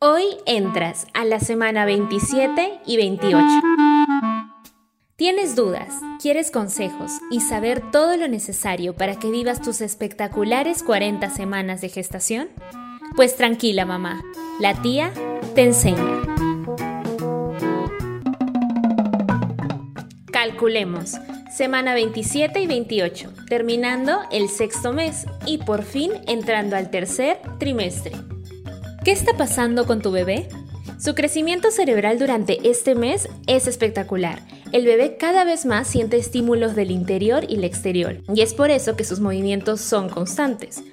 Hoy entras a la semana 27 y 28. ¿Tienes dudas, quieres consejos y saber todo lo necesario para que vivas tus espectaculares 40 semanas de gestación? Pues tranquila mamá, la tía te enseña. Calculemos, semana 27 y 28, terminando el sexto mes y por fin entrando al tercer trimestre. ¿Qué está pasando con tu bebé? Su crecimiento cerebral durante este mes es espectacular. El bebé cada vez más siente estímulos del interior y el exterior, y es por eso que sus movimientos son constantes.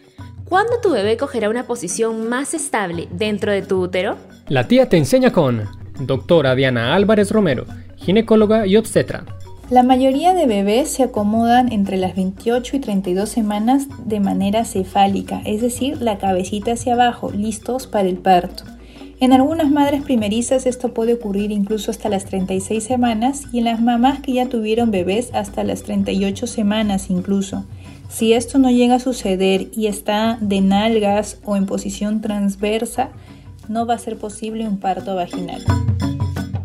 ¿Cuándo tu bebé cogerá una posición más estable dentro de tu útero? La tía te enseña con doctora Diana Álvarez Romero, ginecóloga y obstetra. La mayoría de bebés se acomodan entre las 28 y 32 semanas de manera cefálica, es decir, la cabecita hacia abajo, listos para el parto. En algunas madres primerizas esto puede ocurrir incluso hasta las 36 semanas y en las mamás que ya tuvieron bebés hasta las 38 semanas incluso. Si esto no llega a suceder y está de nalgas o en posición transversa, no va a ser posible un parto vaginal.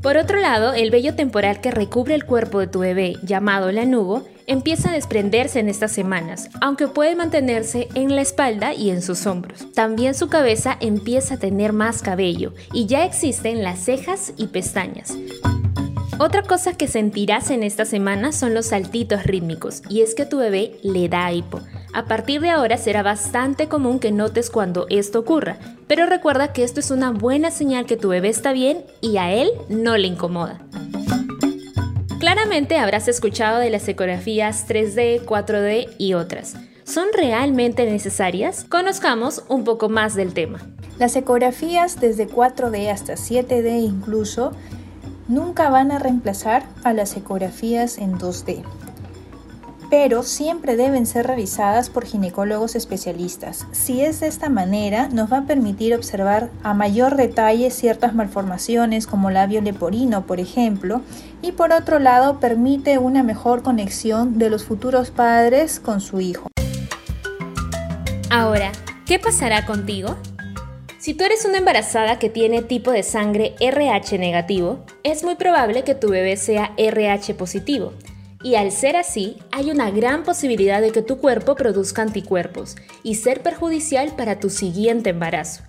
Por otro lado, el vello temporal que recubre el cuerpo de tu bebé, llamado lanugo, empieza a desprenderse en estas semanas, aunque puede mantenerse en la espalda y en sus hombros. También su cabeza empieza a tener más cabello y ya existen las cejas y pestañas. Otra cosa que sentirás en esta semana son los saltitos rítmicos, y es que tu bebé le da hipo. A partir de ahora será bastante común que notes cuando esto ocurra, pero recuerda que esto es una buena señal que tu bebé está bien y a él no le incomoda. Claramente habrás escuchado de las ecografías 3D, 4D y otras. ¿Son realmente necesarias? Conozcamos un poco más del tema. Las ecografías desde 4D hasta 7D incluso nunca van a reemplazar a las ecografías en 2D, pero siempre deben ser revisadas por ginecólogos especialistas. Si es de esta manera, nos va a permitir observar a mayor detalle ciertas malformaciones como labio leporino, por ejemplo, y por otro lado permite una mejor conexión de los futuros padres con su hijo. Ahora, ¿qué pasará contigo? Si tú eres una embarazada que tiene tipo de sangre RH negativo, es muy probable que tu bebé sea RH positivo. Y al ser así, hay una gran posibilidad de que tu cuerpo produzca anticuerpos y ser perjudicial para tu siguiente embarazo.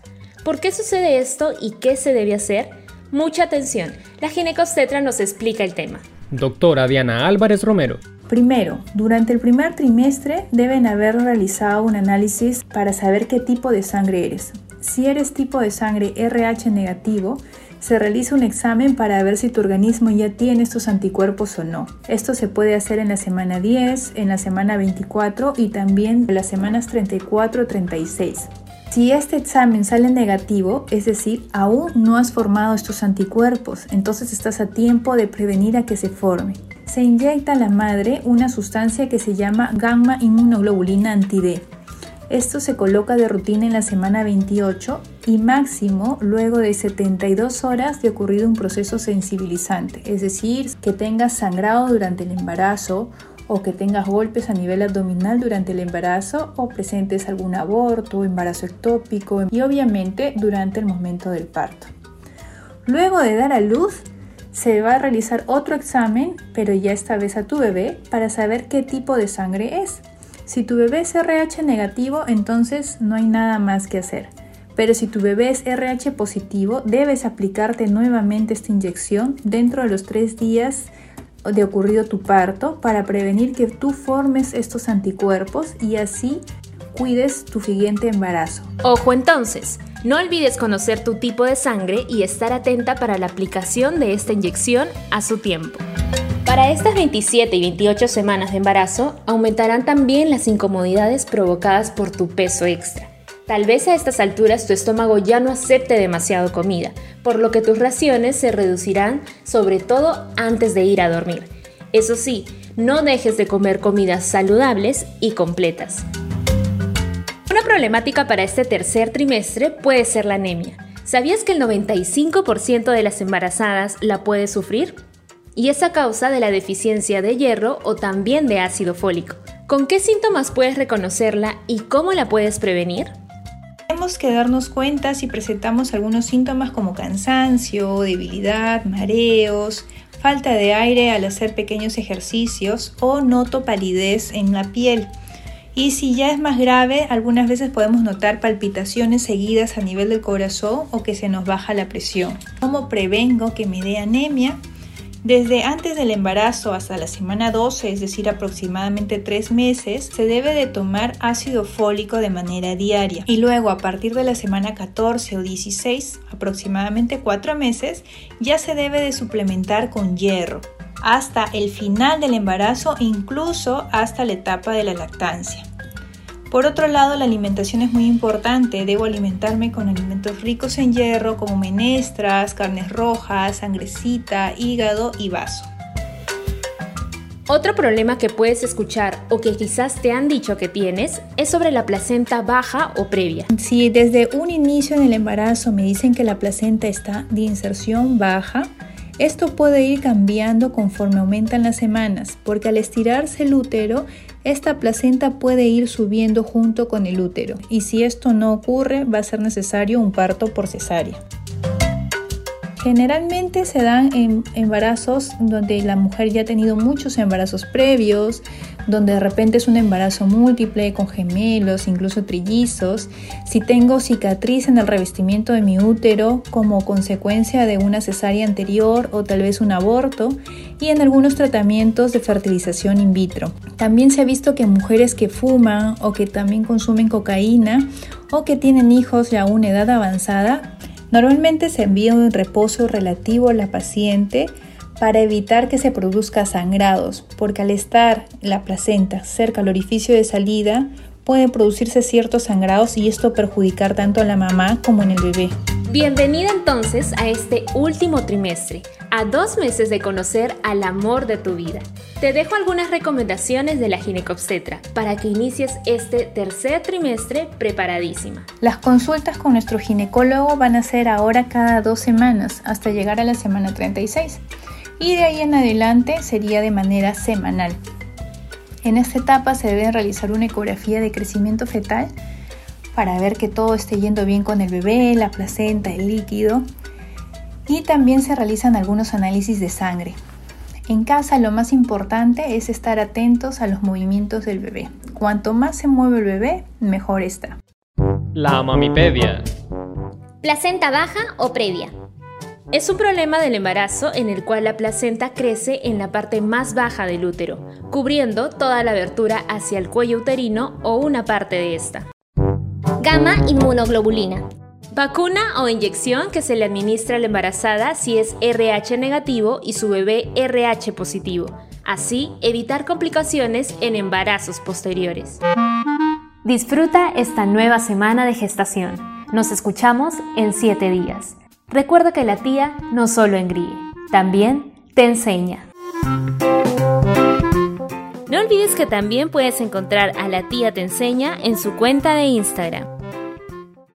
¿Por qué sucede esto y qué se debe hacer? Mucha atención, la ginecostetra nos explica el tema. Doctora Diana Álvarez Romero. Primero, durante el primer trimestre deben haber realizado un análisis para saber qué tipo de sangre eres. Si eres tipo de sangre RH negativo, se realiza un examen para ver si tu organismo ya tiene estos anticuerpos o no. Esto se puede hacer en la semana 10, en la semana 24 y también en las semanas 34 36. Si este examen sale negativo, es decir, aún no has formado estos anticuerpos, entonces estás a tiempo de prevenir a que se forme. Se inyecta a la madre una sustancia que se llama gamma inmunoglobulina anti-D esto se coloca de rutina en la semana 28 y máximo luego de 72 horas de ocurrido un proceso sensibilizante, es decir, que tengas sangrado durante el embarazo o que tengas golpes a nivel abdominal durante el embarazo o presentes algún aborto, embarazo ectópico y obviamente durante el momento del parto. Luego de dar a luz, se va a realizar otro examen, pero ya esta vez a tu bebé, para saber qué tipo de sangre es. Si tu bebé es RH negativo, entonces no hay nada más que hacer. Pero si tu bebé es RH positivo, debes aplicarte nuevamente esta inyección dentro de los tres días de ocurrido tu parto para prevenir que tú formes estos anticuerpos y así cuides tu siguiente embarazo. Ojo entonces, no olvides conocer tu tipo de sangre y estar atenta para la aplicación de esta inyección a su tiempo. Para estas 27 y 28 semanas de embarazo aumentarán también las incomodidades provocadas por tu peso extra. Tal vez a estas alturas tu estómago ya no acepte demasiado comida, por lo que tus raciones se reducirán sobre todo antes de ir a dormir. Eso sí, no dejes de comer comidas saludables y completas. Una problemática para este tercer trimestre puede ser la anemia. ¿Sabías que el 95% de las embarazadas la puede sufrir? Y es a causa de la deficiencia de hierro o también de ácido fólico. ¿Con qué síntomas puedes reconocerla y cómo la puedes prevenir? tenemos que darnos cuenta si presentamos algunos síntomas como cansancio, debilidad, mareos, falta de aire al hacer pequeños ejercicios o noto palidez en la piel. Y si ya es más grave, algunas veces podemos notar palpitaciones seguidas a nivel del corazón o que se nos baja la presión. ¿Cómo prevengo que me dé anemia? Desde antes del embarazo hasta la semana 12, es decir, aproximadamente 3 meses, se debe de tomar ácido fólico de manera diaria. Y luego a partir de la semana 14 o 16, aproximadamente 4 meses, ya se debe de suplementar con hierro hasta el final del embarazo, incluso hasta la etapa de la lactancia. Por otro lado, la alimentación es muy importante. Debo alimentarme con alimentos ricos en hierro como menestras, carnes rojas, sangrecita, hígado y vaso. Otro problema que puedes escuchar o que quizás te han dicho que tienes es sobre la placenta baja o previa. Si desde un inicio en el embarazo me dicen que la placenta está de inserción baja, esto puede ir cambiando conforme aumentan las semanas, porque al estirarse el útero, esta placenta puede ir subiendo junto con el útero, y si esto no ocurre, va a ser necesario un parto por cesárea. Generalmente se dan en embarazos donde la mujer ya ha tenido muchos embarazos previos, donde de repente es un embarazo múltiple con gemelos, incluso trillizos, si tengo cicatriz en el revestimiento de mi útero como consecuencia de una cesárea anterior o tal vez un aborto y en algunos tratamientos de fertilización in vitro. También se ha visto que mujeres que fuman o que también consumen cocaína o que tienen hijos ya a una edad avanzada Normalmente se envía un reposo relativo a la paciente para evitar que se produzca sangrados, porque al estar la placenta cerca al orificio de salida, pueden producirse ciertos sangrados y esto perjudicar tanto a la mamá como en el bebé. Bienvenida entonces a este último trimestre, a dos meses de conocer al amor de tu vida. Te dejo algunas recomendaciones de la ginecobstetra para que inicies este tercer trimestre preparadísima. Las consultas con nuestro ginecólogo van a ser ahora cada dos semanas hasta llegar a la semana 36 y de ahí en adelante sería de manera semanal. En esta etapa se debe realizar una ecografía de crecimiento fetal para ver que todo esté yendo bien con el bebé, la placenta, el líquido. Y también se realizan algunos análisis de sangre. En casa lo más importante es estar atentos a los movimientos del bebé. Cuanto más se mueve el bebé, mejor está. La mamipedia. Placenta baja o previa. Es un problema del embarazo en el cual la placenta crece en la parte más baja del útero, cubriendo toda la abertura hacia el cuello uterino o una parte de esta. Gamma inmunoglobulina. Vacuna o inyección que se le administra a la embarazada si es RH negativo y su bebé RH positivo. Así, evitar complicaciones en embarazos posteriores. Disfruta esta nueva semana de gestación. Nos escuchamos en 7 días. Recuerda que la tía no solo engríe, también te enseña. Olvides que también puedes encontrar a la tía te enseña en su cuenta de Instagram.